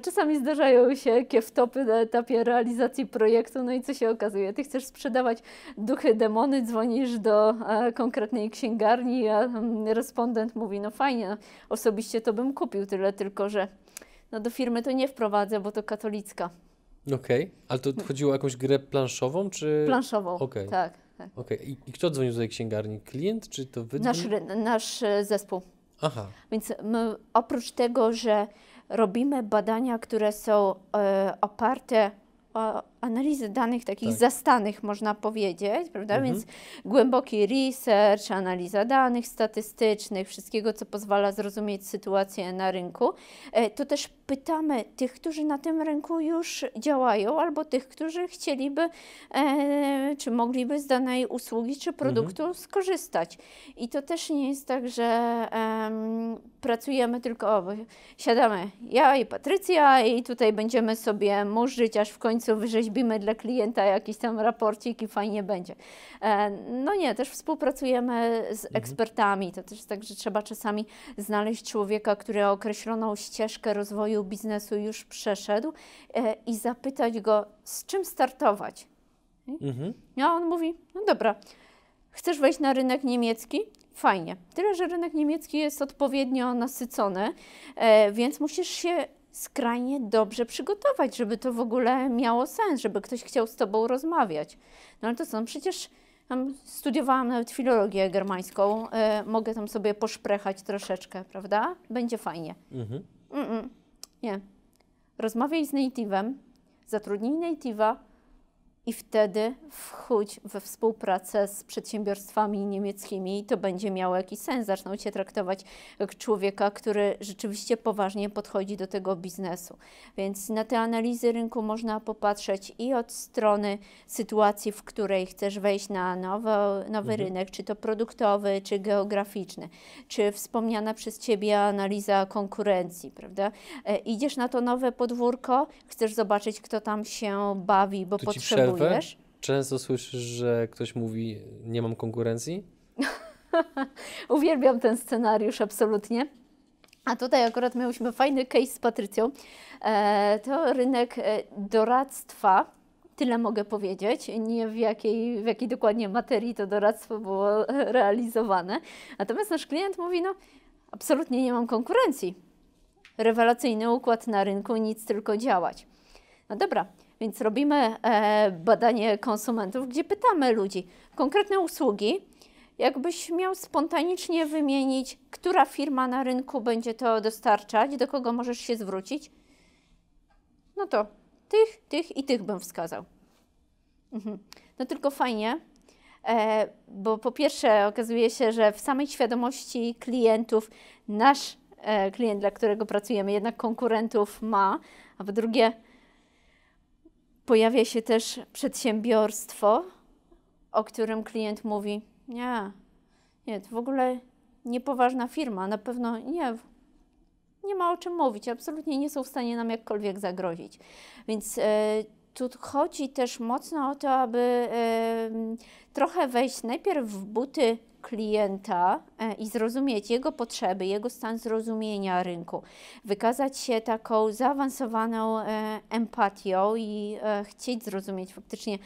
czasami zdarzają się kieftopy na etapie realizacji projektu, no i co się okazuje? Ty chcesz sprzedawać duchy, demony, dzwonisz do a, konkretnej księgarni, a respondent mówi, no fajnie, osobiście to bym kupił, tyle tylko, że no do firmy to nie wprowadzę, bo to katolicka. Okej, okay. ale to chodziło o jakąś grę planszową, czy... Planszową, okay. tak. tak. Okay. I, I kto dzwonił do tej księgarni? Klient, czy to wy? Nasz, nasz e, zespół. Aha. Więc my oprócz tego, że robimy badania, które są e, oparte o analizy danych takich tak. zastanych, można powiedzieć, prawda? Mhm. Więc głęboki research, analiza danych statystycznych, wszystkiego, co pozwala zrozumieć sytuację na rynku. E, to też pytamy tych, którzy na tym rynku już działają, albo tych, którzy chcieliby, e, czy mogliby z danej usługi czy produktu mhm. skorzystać. I to też nie jest tak, że e, pracujemy tylko, o, siadamy ja i Patrycja i tutaj będziemy sobie murzyć, aż w końcu wyrzeźbimy dla klienta jakiś tam raporcik i fajnie będzie. E, no nie, też współpracujemy z mhm. ekspertami. To też tak, że trzeba czasami znaleźć człowieka, który określoną ścieżkę rozwoju biznesu już przeszedł e, i zapytać go, z czym startować. Mhm. A on mówi, no dobra, chcesz wejść na rynek niemiecki? Fajnie. Tyle, że rynek niemiecki jest odpowiednio nasycony, e, więc musisz się skrajnie dobrze przygotować, żeby to w ogóle miało sens, żeby ktoś chciał z Tobą rozmawiać. No ale to są przecież tam studiowałam nawet filologię germańską, e, mogę tam sobie poszprechać troszeczkę, prawda? Będzie fajnie. Mhm. Mm -mm. Nie. Rozmawiaj z native'em, zatrudnij native'a, i wtedy wchódź we współpracę z przedsiębiorstwami niemieckimi i to będzie miało jakiś sens. Zaczną Cię traktować jak człowieka, który rzeczywiście poważnie podchodzi do tego biznesu. Więc na te analizy rynku można popatrzeć i od strony sytuacji, w której chcesz wejść na nowy, nowy mhm. rynek, czy to produktowy, czy geograficzny, czy wspomniana przez Ciebie analiza konkurencji, prawda? E, idziesz na to nowe podwórko, chcesz zobaczyć, kto tam się bawi, bo potrzebuje Wiesz? Często słyszysz, że ktoś mówi, nie mam konkurencji? (laughs) Uwielbiam ten scenariusz, absolutnie. A tutaj akurat miałyśmy fajny case z Patrycją. E, to rynek e, doradztwa, tyle mogę powiedzieć. Nie w jakiej, w jakiej dokładnie materii to doradztwo było (laughs) realizowane. Natomiast nasz klient mówi, no absolutnie nie mam konkurencji. Rewelacyjny układ na rynku, nic tylko działać. No dobra, więc robimy e, badanie konsumentów, gdzie pytamy ludzi konkretne usługi. Jakbyś miał spontanicznie wymienić, która firma na rynku będzie to dostarczać, do kogo możesz się zwrócić, no to tych, tych i tych bym wskazał. Mhm. No tylko fajnie, e, bo po pierwsze okazuje się, że w samej świadomości klientów nasz e, klient, dla którego pracujemy, jednak konkurentów ma, a po drugie Pojawia się też przedsiębiorstwo, o którym klient mówi: Nie, nie, to w ogóle niepoważna firma, na pewno nie, nie ma o czym mówić, absolutnie nie są w stanie nam jakkolwiek zagrozić. Więc e, tu chodzi też mocno o to, aby e, trochę wejść najpierw w buty klienta e, i zrozumieć jego potrzeby, jego stan zrozumienia rynku, wykazać się taką zaawansowaną e, empatią i e, chcieć zrozumieć faktycznie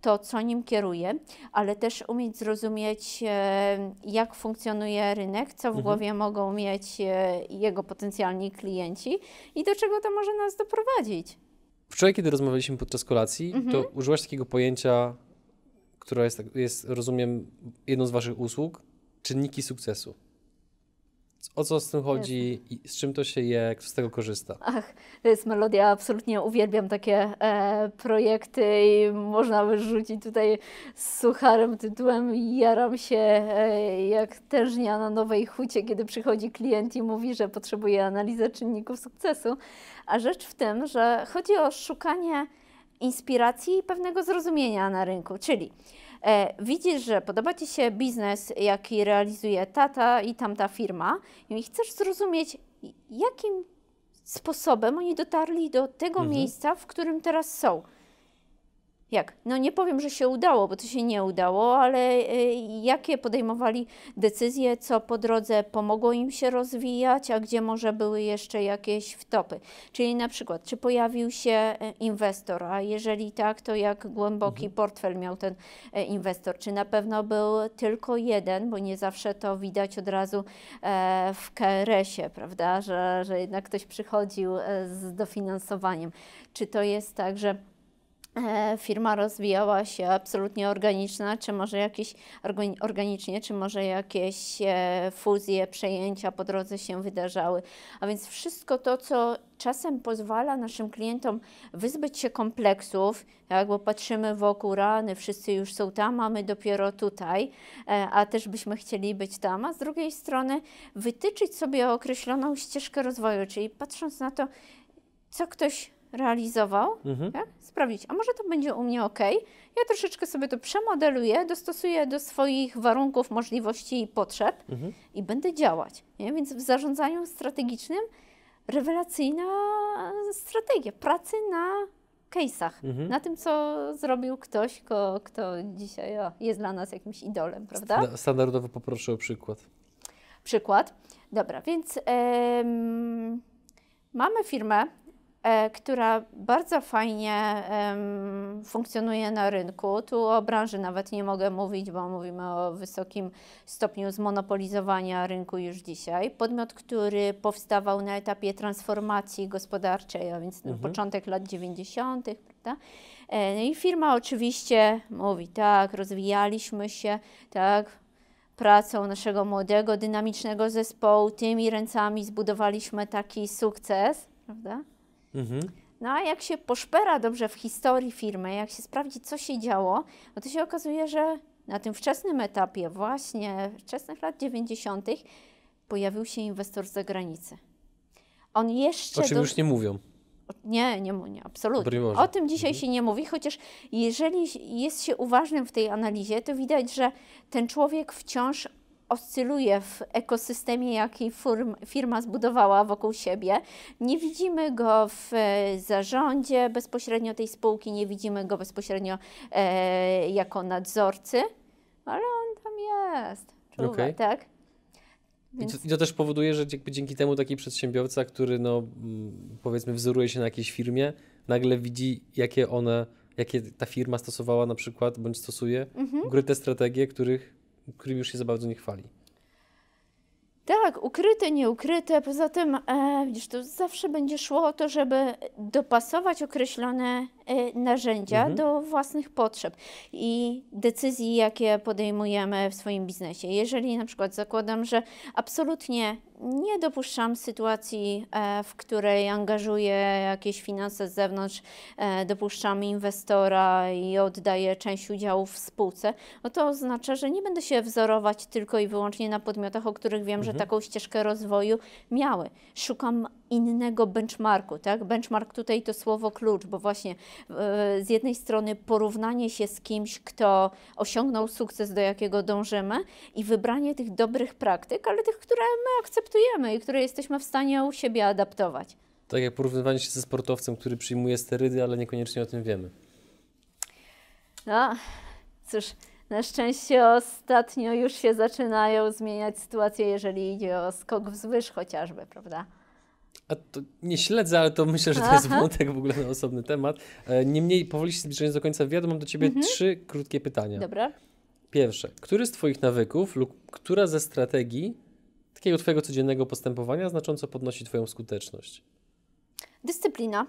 to, co nim kieruje, ale też umieć zrozumieć, jak funkcjonuje rynek, co w głowie mogą mieć jego potencjalni klienci i do czego to może nas doprowadzić. Wczoraj, kiedy rozmawialiśmy podczas kolacji, to użyłaś takiego pojęcia, które jest, tak- jest, rozumiem, jedną z Waszych usług, czynniki sukcesu. O co z tym chodzi i z czym to się je, kto z tego korzysta? Ach, to jest melodia, absolutnie uwielbiam takie e, projekty i można by rzucić tutaj z sucharem tytułem Jaram się e, jak tężnia na nowej hucie, kiedy przychodzi klient i mówi, że potrzebuje analizy czynników sukcesu. A rzecz w tym, że chodzi o szukanie inspiracji i pewnego zrozumienia na rynku, czyli e, widzisz, że podoba Ci się biznes, jaki realizuje tata i tamta firma i chcesz zrozumieć, jakim sposobem oni dotarli do tego miejsca, w którym teraz są. Jak? No nie powiem, że się udało, bo to się nie udało, ale y, jakie podejmowali decyzje, co po drodze pomogło im się rozwijać, a gdzie może były jeszcze jakieś wtopy. Czyli na przykład, czy pojawił się y, inwestor, a jeżeli tak, to jak głęboki portfel miał ten y, inwestor? Czy na pewno był tylko jeden, bo nie zawsze to widać od razu e, w KRS-ie, prawda, że, że jednak ktoś przychodził e, z dofinansowaniem. Czy to jest tak, że e, firma rozwijała się absolutnie organiczna, czy może jakieś organi- organicznie, czy może jakieś e, fuzje, przejęcia po drodze się wydarzały. A więc wszystko to, co czasem pozwala naszym klientom wyzbyć się kompleksów, tak, bo patrzymy wokół rany, wszyscy już są tam, a my dopiero tutaj, e, a też byśmy chcieli być tam, a z drugiej strony wytyczyć sobie określoną ścieżkę rozwoju, czyli patrząc na to, co ktoś realizował, Mhm. tak? sprawdzić, a może to będzie u mnie ok. Ja troszeczkę sobie to przemodeluję, dostosuję do swoich warunków, możliwości i potrzeb Mhm. i będę działać. Nie? Więc w zarządzaniu strategicznym rewelacyjna strategia pracy na case'ach, Mhm. na tym, co zrobił ktoś, ko, kto dzisiaj o, jest dla nas jakimś idolem, prawda? Sta- Standardowo poproszę o przykład. przykład. Dobra, więc em, mamy firmę, która bardzo fajnie funkcjonuje na rynku. Tu o branży nawet nie mogę mówić, bo mówimy o wysokim stopniu zmonopolizowania rynku już dzisiaj. Podmiot, który powstawał na etapie transformacji gospodarczej, a więc początek lat 90., prawda? E, No i firma oczywiście mówi, tak, rozwijaliśmy się, tak, pracą naszego młodego, dynamicznego zespołu, tymi ręcami zbudowaliśmy taki sukces, prawda? Mhm. No a jak się poszpera dobrze w historii firmy, jak się sprawdzi, co się działo, no to się okazuje, że na tym wczesnym etapie, właśnie wczesnych lat 90., pojawił się inwestor z zagranicy. On jeszcze. O czym do- już nie mówią. Nie, nie, nie, absolutnie. O tym dzisiaj się nie mówi, chociaż jeżeli jest się uważnym w tej analizie, to widać, że ten człowiek wciąż oscyluje w ekosystemie, jaki firm, firma zbudowała wokół siebie. Nie widzimy go w e, zarządzie bezpośrednio tej spółki, nie widzimy go bezpośrednio e, jako nadzorcy, ale on tam jest. Czuwa, Okej. tak? I Więc- to, I to też powoduje, że dzięki temu taki przedsiębiorca, który no, mm, powiedzmy wzoruje się na jakiejś firmie, nagle widzi, jakie one, jakie ta firma stosowała na przykład, bądź stosuje Mhm. ukryte strategie, których, którymi już się za bardzo nie chwali. Tak, ukryte, nieukryte. Poza tym, e, widzisz, to zawsze będzie szło o to, żeby dopasować określone narzędzia Mhm. do własnych potrzeb i decyzji, jakie podejmujemy w swoim biznesie. Jeżeli na przykład zakładam, że absolutnie nie dopuszczam sytuacji, e, w której angażuję jakieś finanse z zewnątrz, e, dopuszczam inwestora i oddaję część udziałów w spółce, no to oznacza, że nie będę się wzorować tylko i wyłącznie na podmiotach, o których wiem, że taką ścieżkę rozwoju miały. Szukam innego benchmarku, tak? Benchmark tutaj to słowo klucz, bo właśnie e, z jednej strony porównanie się z kimś, kto osiągnął sukces, do jakiego dążymy i wybranie tych dobrych praktyk, ale tych, które my akceptujemy i które jesteśmy w stanie u siebie adaptować. Tak jak porównywanie się ze sportowcem, który przyjmuje sterydy, ale niekoniecznie o tym wiemy. No, cóż, Na szczęście ostatnio już się zaczynają zmieniać sytuacje, jeżeli idzie o skok wzwyż chociażby, prawda? A to nie śledzę, ale to myślę, że to jest Aha. wątek w ogóle na osobny temat. E, Niemniej, powoli się zbliżając do końca wywiadu, mam do Ciebie trzy krótkie pytania. Dobra. Pierwsze, który z Twoich nawyków lub która ze strategii takiego Twojego codziennego postępowania znacząco podnosi Twoją skuteczność? Dyscyplina.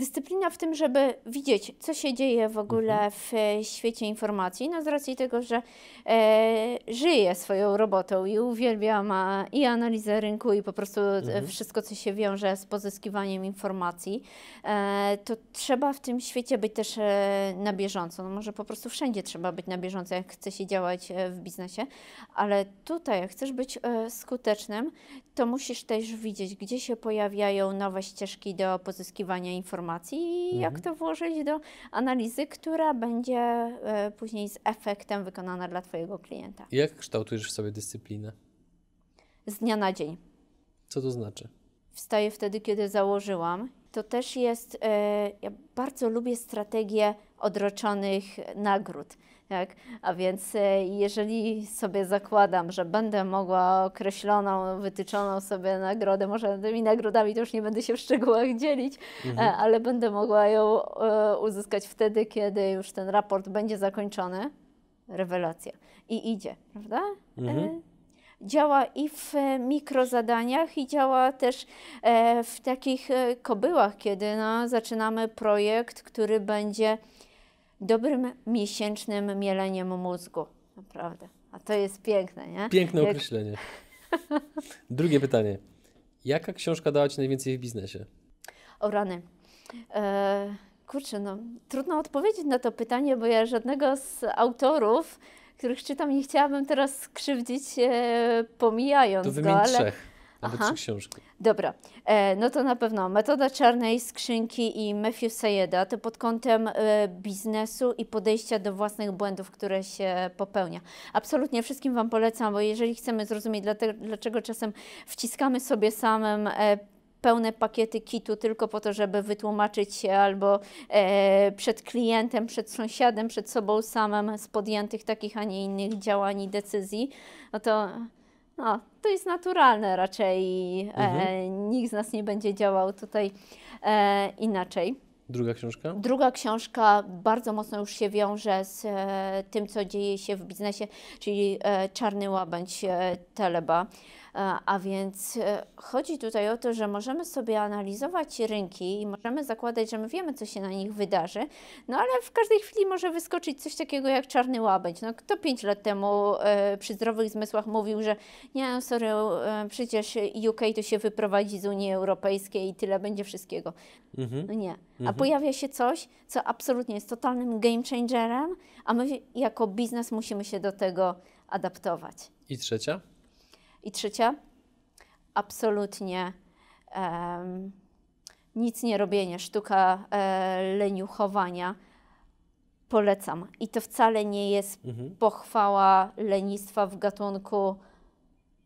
Dyscyplina w tym, żeby widzieć, co się dzieje w ogóle w e, świecie informacji, no z racji tego, że e, żyję swoją robotą i uwielbiam a, i analizę rynku i po prostu e, wszystko, co się wiąże z pozyskiwaniem informacji, e, to trzeba w tym świecie być też e, na bieżąco. No może po prostu wszędzie trzeba być na bieżąco, jak chce się działać e, w biznesie, ale tutaj, jak chcesz być skutecznym, to musisz też widzieć, gdzie się pojawiają nowe ścieżki do pozyskiwania informacji i jak to włożyć do analizy, która będzie e, później z efektem wykonana dla Twojego klienta. Jak kształtujesz w sobie dyscyplinę? Z dnia na dzień. Co to znaczy? Wstaję wtedy, kiedy założyłam. To też jest, e, ja bardzo lubię strategię odroczonych nagród. Tak? A więc e, jeżeli sobie zakładam, że będę mogła określoną, wytyczoną sobie nagrodę, może tymi nagrodami to już nie będę się w szczegółach dzielić, e, ale będę mogła ją e, uzyskać wtedy, kiedy już ten raport będzie zakończony. Rewelacja. I idzie, prawda? E, działa i w mikrozadaniach, i działa też w takich kobyłach, kiedy no, zaczynamy projekt, który będzie dobrym miesięcznym mieleniem mózgu. Naprawdę. A to jest piękne, nie? Piękne Jak- określenie. (laughs) Drugie pytanie. Jaka książka dała Ci najwięcej w biznesie? O rany. E, kurczę, no trudno odpowiedzieć na to pytanie, bo ja żadnego z autorów, których czytam, nie chciałabym teraz skrzywdzić, e, pomijając To go, ale... trzech. Albo Aha. trzy książki. Dobra, e, no to na pewno metoda czarnej skrzynki i Matthew Sayeda to pod kątem e, biznesu i podejścia do własnych błędów, które się popełnia. Absolutnie wszystkim Wam polecam, bo jeżeli chcemy zrozumieć, dlaczego czasem wciskamy sobie samym e, pełne pakiety kitu tylko po to, żeby wytłumaczyć się albo e, przed klientem, przed sąsiadem, przed sobą samym z podjętych takich, a nie innych działań i decyzji, no to no, to jest naturalne raczej. E, nikt z nas nie będzie działał tutaj e, inaczej. Druga książka? Druga książka bardzo mocno już się wiąże z e, tym, co dzieje się w biznesie, czyli e, Czarny Łabędź e, Teleba. E, a więc e, chodzi tutaj o to, że możemy sobie analizować rynki i możemy zakładać, że my wiemy, co się na nich wydarzy, no ale w każdej chwili może wyskoczyć coś takiego jak Czarny Łabędź. No kto pięć lat temu e, przy zdrowych zmysłach mówił, że nie, no sorry, przecież UK to się wyprowadzi z Unii Europejskiej i tyle będzie wszystkiego. Mhm. No nie. A pojawia się coś, co absolutnie jest totalnym game changerem, a my jako biznes musimy się do tego adaptować. I trzecia? I trzecia, absolutnie em, nic nie robienie, sztuka e, leniuchowania. Polecam. I to wcale nie jest pochwała lenistwa w gatunku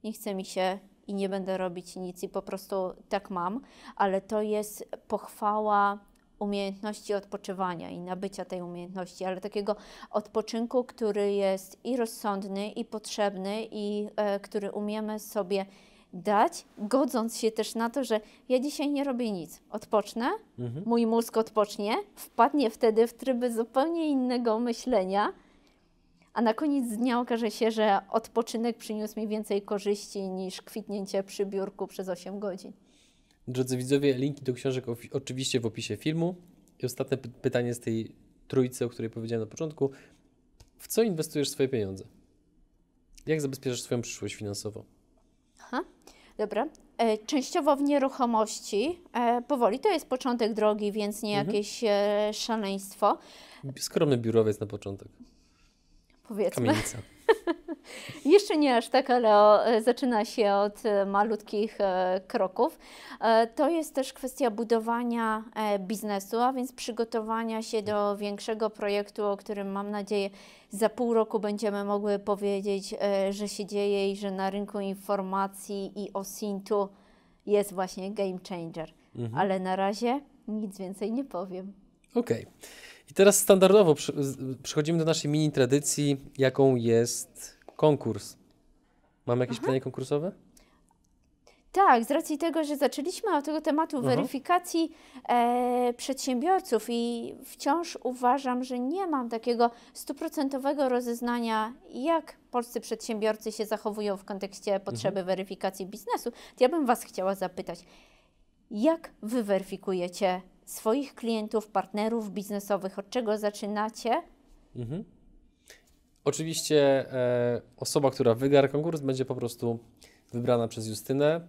nie chce mi się i nie będę robić nic i po prostu tak mam, ale to jest pochwała umiejętności odpoczywania i nabycia tej umiejętności, ale takiego odpoczynku, który jest i rozsądny, i potrzebny, i e, który umiemy sobie dać, godząc się też na to, że ja dzisiaj nie robię nic, odpocznę, mój mózg odpocznie, wpadnie wtedy w tryby zupełnie innego myślenia, a na koniec dnia okaże się, że odpoczynek przyniósł mi więcej korzyści niż kwitnięcie przy biurku przez 8 godzin. Drodzy widzowie, linki do książek oczywiście w opisie filmu. I ostatnie py- pytanie z tej trójcy, o której powiedziałem na początku. W co inwestujesz swoje pieniądze? Jak zabezpieczasz swoją przyszłość finansową? Dobra. E, częściowo w nieruchomości, e, powoli, to jest początek drogi, więc nie jakieś e, szaleństwo, Skromny biurowiec na początek. powiedzmy. Kamienica. (laughs) Jeszcze nie aż tak, ale zaczyna się od e, malutkich e, kroków. E, To jest też kwestia budowania biznesu, a więc przygotowania się do większego projektu, o którym mam nadzieję za pół roku będziemy mogły powiedzieć, że się dzieje i że na rynku informacji i OSINT-u jest właśnie game changer. Ale na razie nic więcej nie powiem. Okej. I teraz standardowo przechodzimy do naszej mini tradycji, jaką jest konkurs. Mamy jakieś pytanie konkursowe? Tak, z racji tego, że zaczęliśmy od tego tematu Mhm. weryfikacji e, przedsiębiorców i wciąż uważam, że nie mam takiego stuprocentowego rozeznania, jak polscy przedsiębiorcy się zachowują w kontekście potrzeby Mhm. weryfikacji biznesu, to ja bym Was chciała zapytać, jak Wy weryfikujecie swoich klientów, partnerów biznesowych, od czego zaczynacie? Mhm. Oczywiście e, osoba, która wygra konkurs, będzie po prostu wybrana przez Justynę.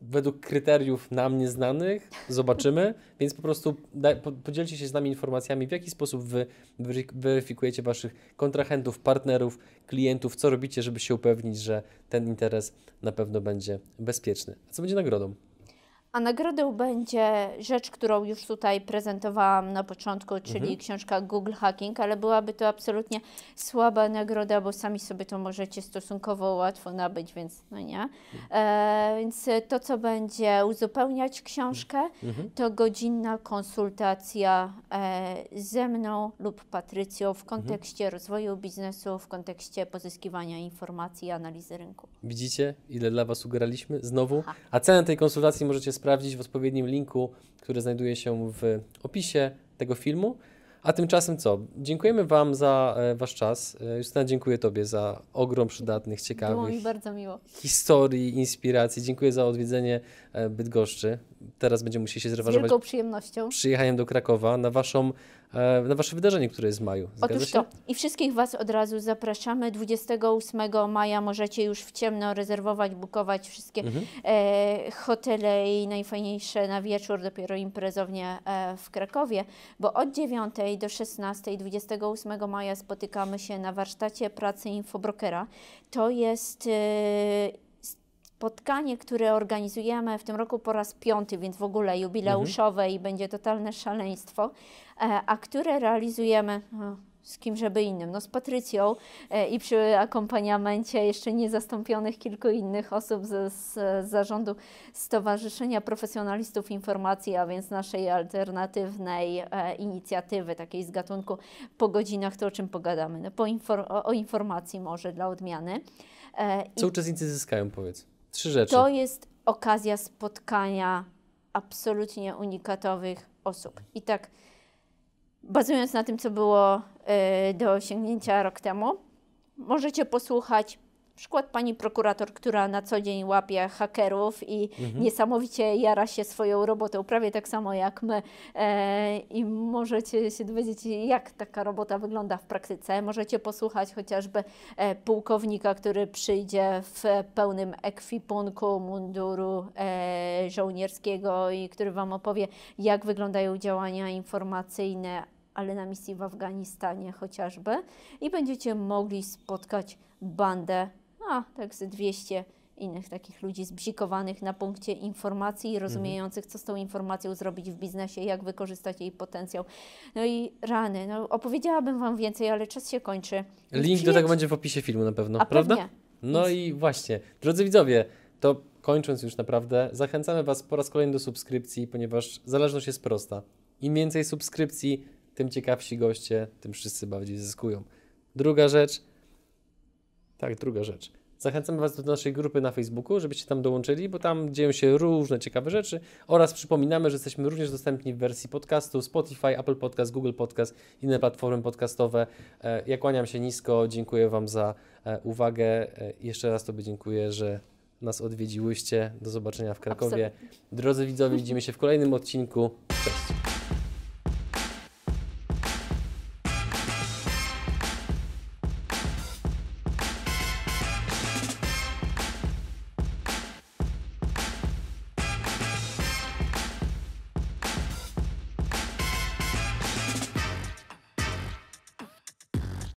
Według kryteriów nam nieznanych zobaczymy, (laughs) więc po prostu da, po, podzielcie się z nami informacjami, w jaki sposób wy wery- weryfikujecie waszych kontrahentów, partnerów, klientów, co robicie, żeby się upewnić, że ten interes na pewno będzie bezpieczny. A co będzie nagrodą? A nagrodą będzie rzecz, którą już tutaj prezentowałam na początku, czyli Mhm. książka Google Hacking, ale byłaby to absolutnie słaba nagroda, bo sami sobie to możecie stosunkowo łatwo nabyć, więc no nie. E, więc to, co będzie uzupełniać książkę, Mhm. to godzinna konsultacja e, ze mną lub Patrycją w kontekście rozwoju biznesu, w kontekście pozyskiwania informacji i analizy rynku. Widzicie, ile dla Was ugraliśmy? Znowu. A cenę tej konsultacji możecie sprawdzić w odpowiednim linku, który znajduje się w opisie tego filmu. A tymczasem co? Dziękujemy Wam za e, Wasz czas. E, Justyna, dziękuję Tobie za ogrom przydatnych, ciekawych historii, inspiracji. Dziękuję za odwiedzenie e, Bydgoszczy. Teraz będziemy musieli się Z zrewanżować wielką przyjemnością. przyjechaniem do Krakowa na, waszą, na Wasze wydarzenie, które jest w maju. Zgadza Otóż się? to. I wszystkich Was od razu zapraszamy. 28 maja możecie już w ciemno rezerwować, bukować wszystkie Mhm. e, hotele i najfajniejsze na wieczór, dopiero imprezownie e, w Krakowie, bo od 9 do 16 28 maja spotykamy się na warsztacie pracy infobrokera. To jest e, spotkanie, które organizujemy w tym roku po raz piąty, więc w ogóle jubileuszowe i będzie totalne szaleństwo, e, a które realizujemy o, z kim żeby innym, no z Patrycją e, i przy akompaniamencie jeszcze niezastąpionych kilku innych osób z, z zarządu Stowarzyszenia Profesjonalistów Informacji, a więc naszej alternatywnej e, inicjatywy, takiej z gatunku po godzinach, to o czym pogadamy? No, po infor- o, o informacji może dla odmiany. E, i Co uczestnicy zyskają, powiedz? Trzy rzeczy. to jest okazja spotkania absolutnie unikatowych osób. I tak, bazując na tym, co było e, do osiągnięcia rok temu, możecie posłuchać przykład pani prokurator, która na co dzień łapie hakerów i niesamowicie jara się swoją robotą, prawie tak samo jak my. E, I możecie się dowiedzieć, jak taka robota wygląda w praktyce. Możecie posłuchać chociażby e, pułkownika, który przyjdzie w pełnym ekwipunku munduru e, żołnierskiego i który Wam opowie, jak wyglądają działania informacyjne, ale na misji w Afganistanie chociażby. I będziecie mogli spotkać bandę, a tak z 200 innych takich ludzi zbzikowanych na punkcie informacji i rozumiejących, co z tą informacją zrobić w biznesie, jak wykorzystać jej potencjał. No i rany, no opowiedziałabym Wam więcej, ale czas się kończy. Więc Link do przyjedź- tego będzie w opisie filmu na pewno, A prawda? pewnie. No i właśnie, drodzy widzowie, to kończąc już naprawdę, zachęcamy Was po raz kolejny do subskrypcji, ponieważ zależność jest prosta. Im więcej subskrypcji, tym ciekawsi goście, tym wszyscy bardziej zyskują. Druga rzecz, tak, druga rzecz. Zachęcamy Was do naszej grupy na Facebooku, żebyście tam dołączyli, bo tam dzieją się różne ciekawe rzeczy oraz przypominamy, że jesteśmy również dostępni w wersji podcastu Spotify, Apple Podcast, Google Podcast, inne platformy podcastowe. E, Ja kłaniam się nisko, dziękuję Wam za e, uwagę. E, Jeszcze raz Tobie dziękuję, że nas odwiedziłyście. Do zobaczenia w Krakowie. Drodzy widzowie, widzimy się w kolejnym odcinku. Cześć.